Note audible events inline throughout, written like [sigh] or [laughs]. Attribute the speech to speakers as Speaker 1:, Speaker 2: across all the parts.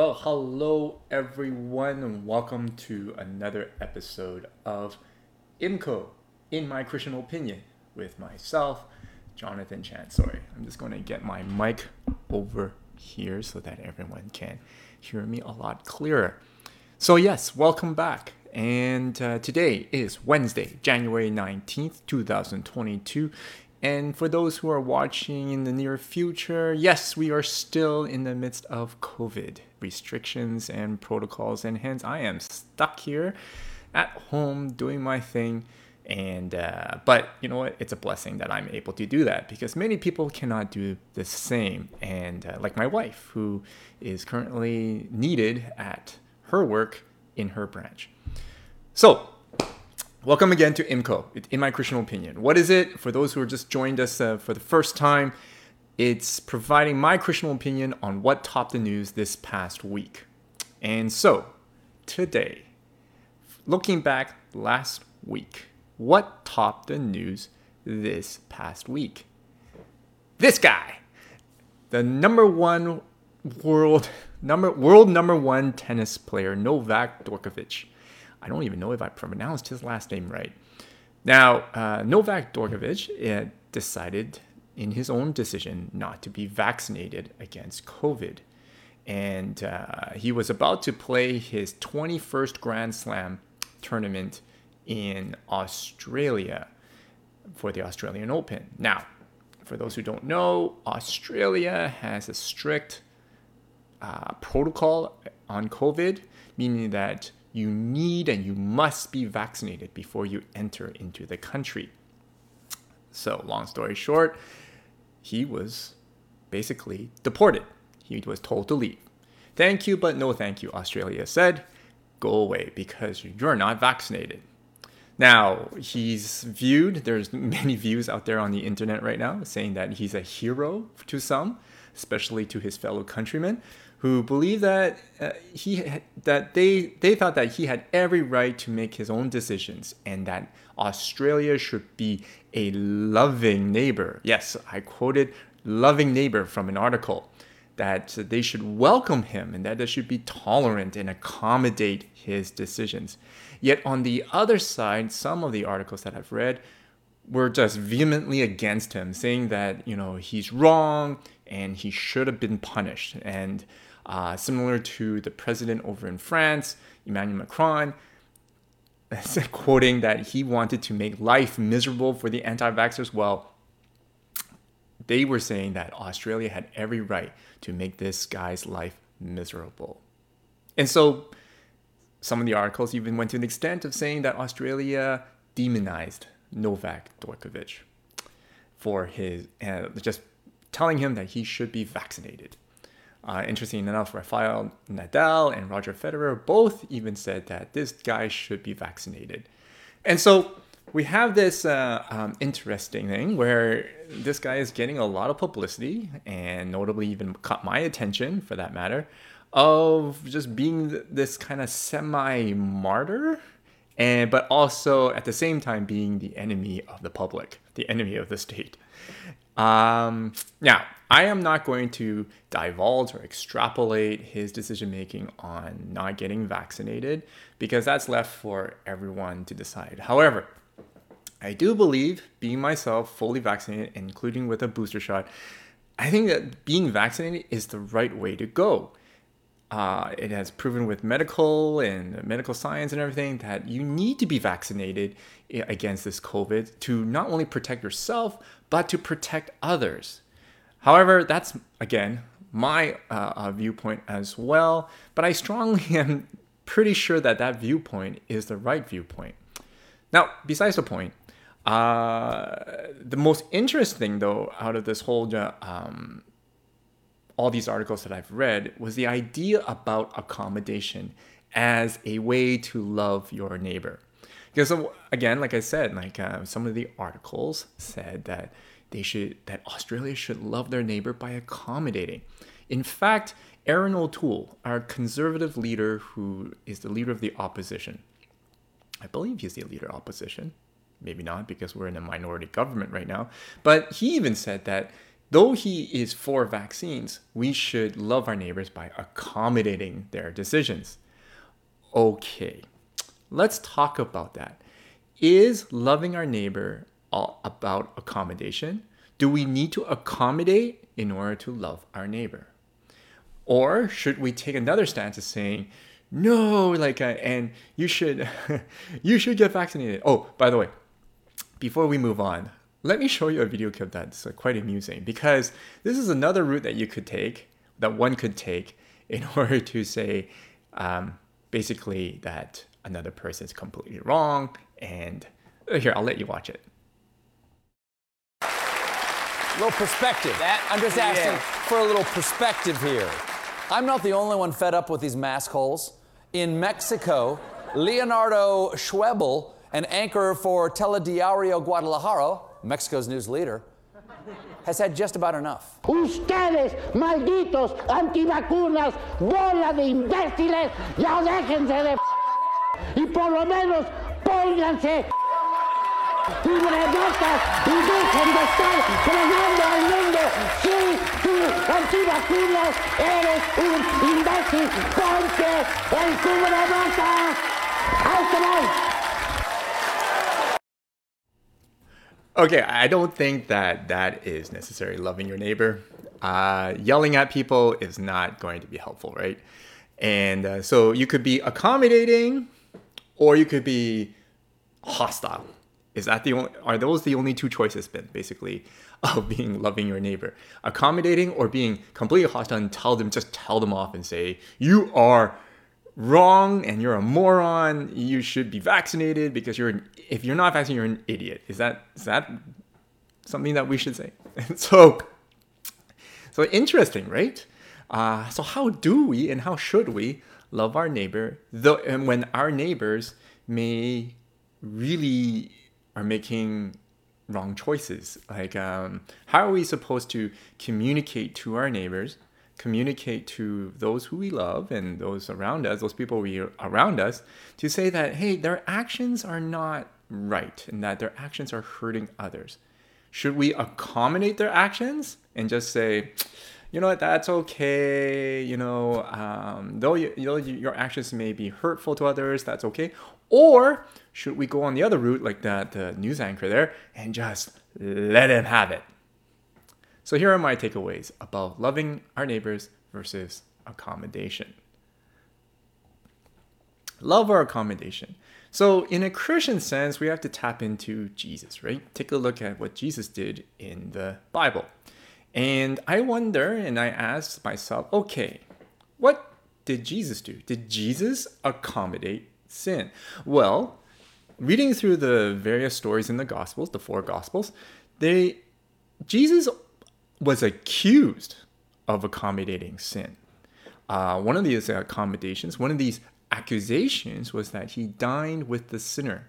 Speaker 1: Well, hello everyone, and welcome to another episode of IMCO, In My Christian Opinion, with myself, Jonathan Chan. Sorry, I'm just going to get my mic over here so that everyone can hear me a lot clearer. So, yes, welcome back. And uh, today is Wednesday, January 19th, 2022. And for those who are watching in the near future, yes, we are still in the midst of COVID restrictions and protocols, and hence I am stuck here at home doing my thing. And uh, but you know what? It's a blessing that I'm able to do that because many people cannot do the same. And uh, like my wife, who is currently needed at her work in her branch. So Welcome again to IMCO, In My Christian Opinion. What is it? For those who are just joined us uh, for the first time, it's providing my Christian opinion on what topped the news this past week. And so, today, looking back last week, what topped the news this past week? This guy, the number one world [laughs] number world number one tennis player Novak Djokovic I don't even know if I pronounced his last name right. Now, uh, Novak Djokovic uh, decided in his own decision not to be vaccinated against COVID. And uh, he was about to play his 21st Grand Slam tournament in Australia for the Australian Open. Now, for those who don't know, Australia has a strict uh, protocol on COVID, meaning that you need and you must be vaccinated before you enter into the country. So, long story short, he was basically deported. He was told to leave. Thank you, but no thank you, Australia said. Go away because you're not vaccinated. Now, he's viewed, there's many views out there on the internet right now saying that he's a hero to some, especially to his fellow countrymen who believe that uh, he that they they thought that he had every right to make his own decisions and that Australia should be a loving neighbor. Yes, I quoted loving neighbor from an article that they should welcome him and that they should be tolerant and accommodate his decisions. Yet on the other side, some of the articles that I've read were just vehemently against him, saying that, you know, he's wrong and he should have been punished. And uh, similar to the president over in France, Emmanuel Macron, [laughs] quoting that he wanted to make life miserable for the anti vaxxers. Well, they were saying that Australia had every right to make this guy's life miserable. And so some of the articles even went to the extent of saying that Australia demonized Novak Djokovic for his, uh, just telling him that he should be vaccinated. Uh, interesting enough, Rafael Nadal and Roger Federer both even said that this guy should be vaccinated. And so we have this uh, um, interesting thing where this guy is getting a lot of publicity and notably even caught my attention for that matter of just being this kind of semi martyr and but also at the same time being the enemy of the public the enemy of the state um, now, I am not going to divulge or extrapolate his decision making on not getting vaccinated because that's left for everyone to decide. However, I do believe being myself fully vaccinated, including with a booster shot, I think that being vaccinated is the right way to go. Uh, it has proven with medical and medical science and everything that you need to be vaccinated against this COVID to not only protect yourself, but to protect others. However, that's again my uh, uh, viewpoint as well, but I strongly [laughs] am pretty sure that that viewpoint is the right viewpoint. Now, besides the point, uh, the most interesting though out of this whole um, all these articles that I've read was the idea about accommodation as a way to love your neighbor. Because again, like I said, like uh, some of the articles said that they should that Australia should love their neighbor by accommodating. In fact, Erin O'Toole, our conservative leader who is the leader of the opposition, I believe he's the leader of opposition. Maybe not because we're in a minority government right now. But he even said that though he is for vaccines, we should love our neighbors by accommodating their decisions. Okay, let's talk about that. Is loving our neighbor all about accommodation? Do we need to accommodate in order to love our neighbor? Or should we take another stance of saying, no, like, uh, and you should, [laughs] you should get vaccinated. Oh, by the way, before we move on, let me show you a video clip that's uh, quite amusing because this is another route that you could take, that one could take [laughs] in order to say, um, basically, that another person is completely wrong. And uh, here, I'll let you watch it.
Speaker 2: A little perspective. That, I'm just asking yeah. for a little perspective here. I'm not the only one fed up with these mask holes. In Mexico, Leonardo Schwebel, an anchor for Telediario Guadalajara, Mexico's news leader, has had just about enough.
Speaker 3: Ustedes, malditos antivacunas, bola de imbéciles, ya déjense de y por lo menos pónganse cubrebocas y dejen de estar fregando al mundo. Sí, tú, antivacunas, eres un imbécil, ponte el cubrebocas. ¡Ahí
Speaker 1: Okay, I don't think that that is necessarily loving your neighbor. Uh, yelling at people is not going to be helpful, right? And uh, so you could be accommodating, or you could be hostile. Is that the only? Are those the only two choices? Then basically, [laughs] of being loving your neighbor, accommodating or being completely hostile and tell them just tell them off and say you are wrong and you're a moron. You should be vaccinated because you're an, if you're not vaccinated, you're an idiot. Is that is that something that we should say? [laughs] so so interesting, right? Uh, so how do we and how should we love our neighbor? Though and when our neighbors may really are making wrong choices, like um, how are we supposed to communicate to our neighbors communicate to those who we love and those around us, those people we around us, to say that hey, their actions are not right and that their actions are hurting others. Should we accommodate their actions and just say, you know what, that's okay. You know, um, though you, you know, your actions may be hurtful to others, that's okay. Or should we go on the other route, like that the news anchor there, and just let him have it? So here are my takeaways about loving our neighbors versus accommodation. Love or accommodation. So, in a Christian sense, we have to tap into Jesus, right? Take a look at what Jesus did in the Bible. And I wonder and I ask myself, okay, what did Jesus do? Did Jesus accommodate sin? Well, reading through the various stories in the Gospels, the four Gospels, they Jesus was accused of accommodating sin. Uh, one of these accommodations, one of these accusations was that he dined with the sinner,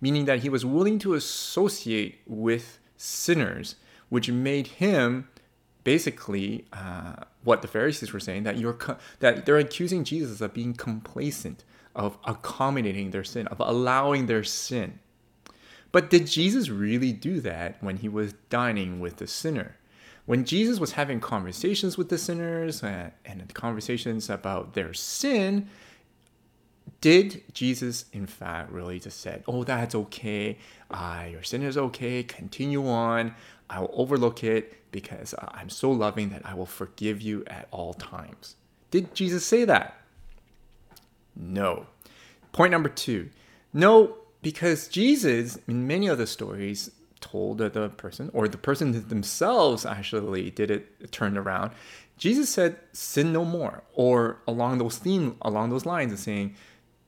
Speaker 1: meaning that he was willing to associate with sinners, which made him basically uh, what the Pharisees were saying that you're co- that they're accusing Jesus of being complacent, of accommodating their sin, of allowing their sin. But did Jesus really do that when he was dining with the sinner? When Jesus was having conversations with the sinners uh, and conversations about their sin, did Jesus, in fact, really just said, "Oh, that's okay. Uh, your sin is okay. Continue on. I will overlook it because I'm so loving that I will forgive you at all times." Did Jesus say that? No. Point number two. No, because Jesus, in many of the stories, told the person, or the person themselves actually did it turned around. Jesus said, "Sin no more," or along those theme, along those lines, of saying,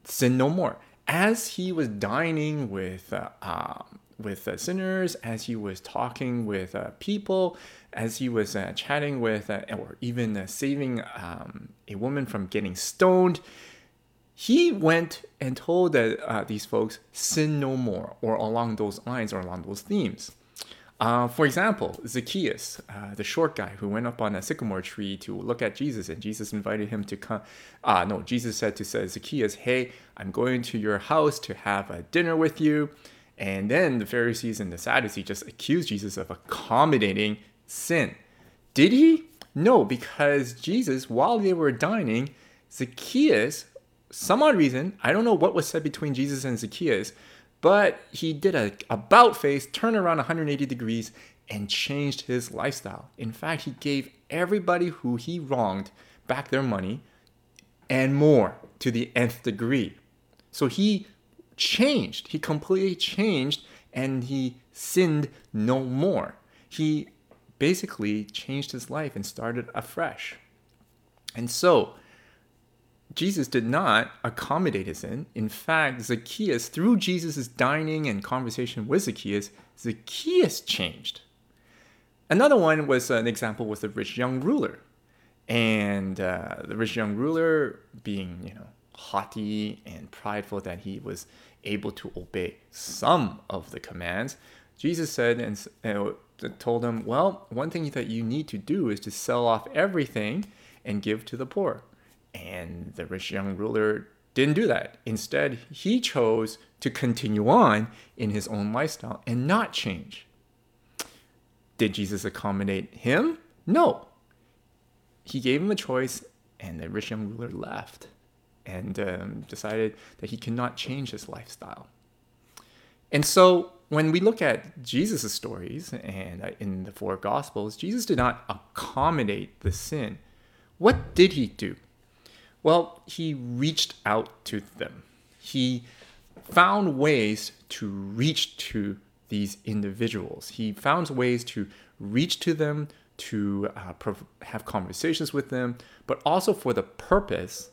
Speaker 1: "Sin no more." As he was dining with uh, uh, with uh, sinners, as he was talking with uh, people, as he was uh, chatting with, uh, or even saving um, a woman from getting stoned, he went and told uh, these folks sin no more, or along those lines, or along those themes. Uh, for example, Zacchaeus, uh, the short guy who went up on a sycamore tree to look at Jesus, and Jesus invited him to come. Uh, no, Jesus said to Zacchaeus, "Hey, I'm going to your house to have a dinner with you." And then the Pharisees and the Sadducees just accused Jesus of accommodating sin. Did he? No, because Jesus, while they were dining, Zacchaeus, some odd reason, I don't know what was said between Jesus and Zacchaeus, but he did a about face, turn around 180 degrees, and changed his lifestyle. In fact, he gave everybody who he wronged back their money and more to the nth degree. So he changed. He completely changed and he sinned no more. He basically changed his life and started afresh. And so, Jesus did not accommodate his sin. In fact, Zacchaeus, through Jesus' dining and conversation with Zacchaeus, Zacchaeus changed. Another one was an example was the rich young ruler. And uh, the rich young ruler being, you know, haughty and prideful that he was able to obey some of the commands, Jesus said and uh, told him, Well, one thing that you need to do is to sell off everything and give to the poor. And the rich young ruler didn't do that. Instead, he chose to continue on in his own lifestyle and not change. Did Jesus accommodate him? No. He gave him a choice, and the rich young ruler left and um, decided that he cannot change his lifestyle. And so, when we look at Jesus' stories and uh, in the four Gospels, Jesus did not accommodate the sin. What did he do? Well, he reached out to them. He found ways to reach to these individuals. He found ways to reach to them, to uh, have conversations with them, but also for the purpose,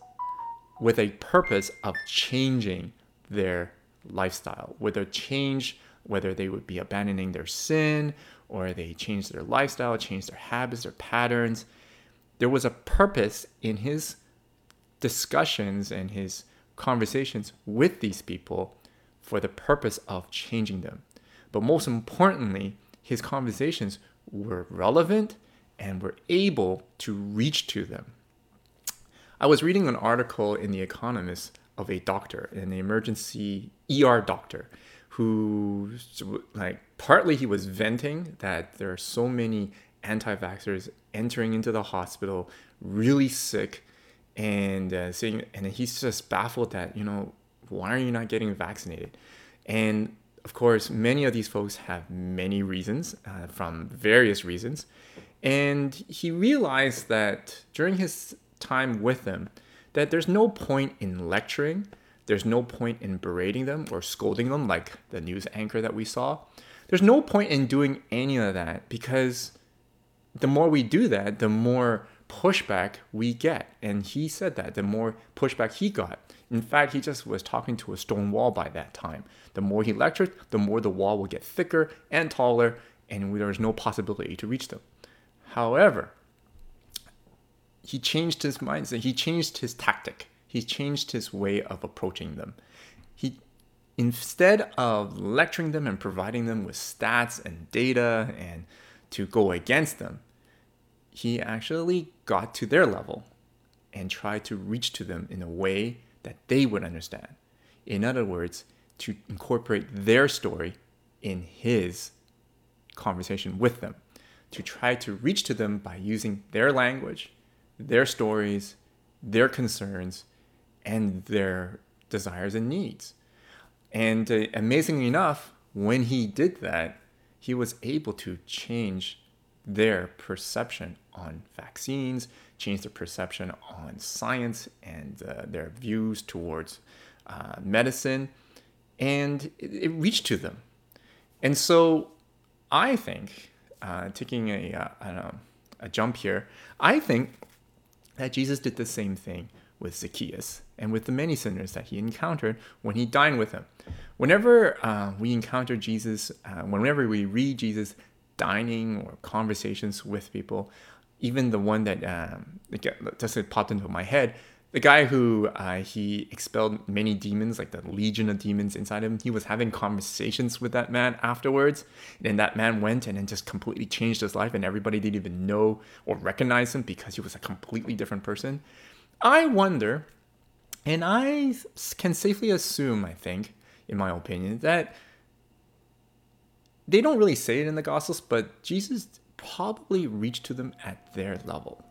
Speaker 1: with a purpose of changing their lifestyle, whether change, whether they would be abandoning their sin or they change their lifestyle, change their habits, their patterns. There was a purpose in his discussions and his conversations with these people for the purpose of changing them. But most importantly, his conversations were relevant and were able to reach to them. I was reading an article in The Economist of a doctor, an emergency ER doctor, who, like, partly he was venting that there are so many anti vaxxers entering into the hospital really sick and uh, saying, and he's just baffled that, you know, why are you not getting vaccinated? And of course, many of these folks have many reasons uh, from various reasons. And he realized that during his time with them, that there's no point in lecturing, there's no point in berating them or scolding them like the news anchor that we saw. There's no point in doing any of that because the more we do that, the more pushback we get. And he said that the more pushback he got. In fact, he just was talking to a stone wall by that time. The more he lectured, the more the wall would get thicker and taller, and there was no possibility to reach them. However, he changed his mindset, he changed his tactic, he changed his way of approaching them. He instead of lecturing them and providing them with stats and data and to go against them, he actually got to their level and tried to reach to them in a way that they would understand. In other words, to incorporate their story in his conversation with them, to try to reach to them by using their language, their stories, their concerns, and their desires and needs. And uh, amazingly enough, when he did that, he was able to change their perception on vaccines, change their perception on science and uh, their views towards uh, medicine, and it, it, reached to them. And so I think, uh, taking a, uh, a jump here, I think that Jesus did the same thing with Zacchaeus and with the many sinners that he encountered when he dined with him. Whenever uh, we encounter Jesus, uh, whenever we read Jesus dining or conversations with people, even the one that um, just popped into my head, the guy who uh, he expelled many demons, like the legion of demons inside him, he was having conversations with that man afterwards. And that man went and then just completely changed his life, and everybody didn't even know or recognize him because he was a completely different person. I wonder, and I can safely assume, I think, in my opinion, that they don't really say it in the Gospels, but Jesus probably reached to them at their level.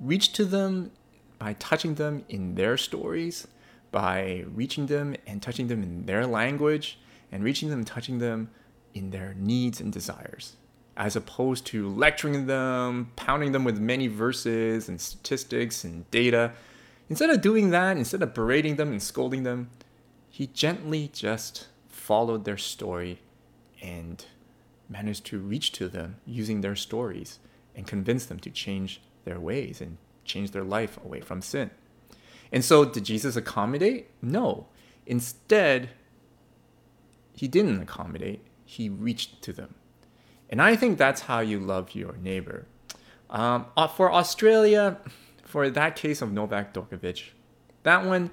Speaker 1: Reach to them by touching them in their stories, by reaching them and touching them in their language, and reaching them and touching them in their needs and desires, as opposed to lecturing them, pounding them with many verses and statistics and data. Instead of doing that, instead of berating them and scolding them, he gently just followed their story and managed to reach to them using their stories and convince them to change their ways and change their life away from sin. And so, did Jesus accommodate? No. Instead, he didn't accommodate, he reached to them. And I think that's how you love your neighbor. Um, uh, for Australia, for that case of Novak Djokovic, that one,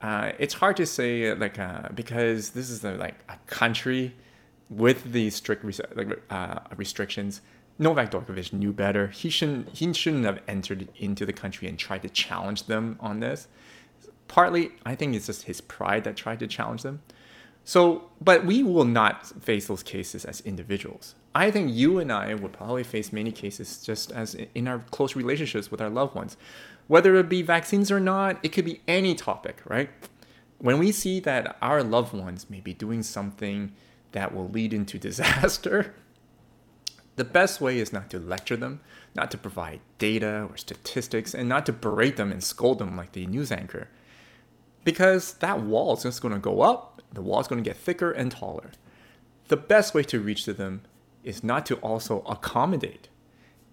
Speaker 1: uh, it's hard to say like uh, because this is a, like a country with these strict like, uh, restrictions. Novak Djokovic knew better. He shouldn't he shouldn't have entered into the country and tried to challenge them on this. Partly, I think it's just his pride that tried to challenge them. So, but we will not face those cases as individuals. I think you and I would probably face many cases just as in our close relationships with our loved ones. Whether it be vaccines or not, it could be any topic, right? When we see that our loved ones may be doing something that will lead into [laughs] disaster, the best way is not to lecture them, not to provide data or statistics, and not to berate them and scold them like the news anchor. Because that wall is just going to go up, the wall is going to get thicker and taller. The best way to reach to them is not to also accommodate.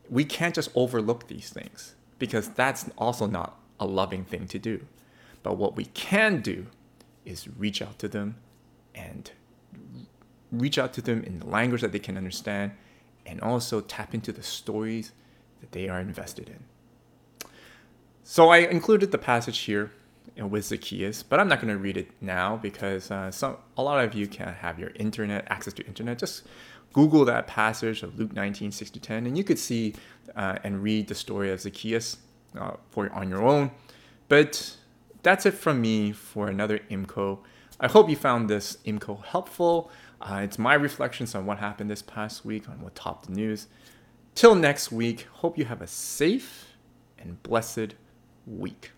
Speaker 1: We can't just overlook these things because that's also not a loving thing to do. But what we can do is reach out to them and reach out to them in the language that they can understand and also tap into the stories that they are invested in. So I included the passage here with Zacchaeus, but I'm not going to read it now because uh, some a lot of you can't have your internet access to internet. Just Google that passage of Luke 19, 6 to 10, and you could see uh, and read the story of Zacchaeus uh, for on your own. But that's it from me for another IMCO. I hope you found this IMCO helpful. Uh, it's my reflections on what happened this past week, on what topped the news. Till next week, hope you have a safe and blessed week.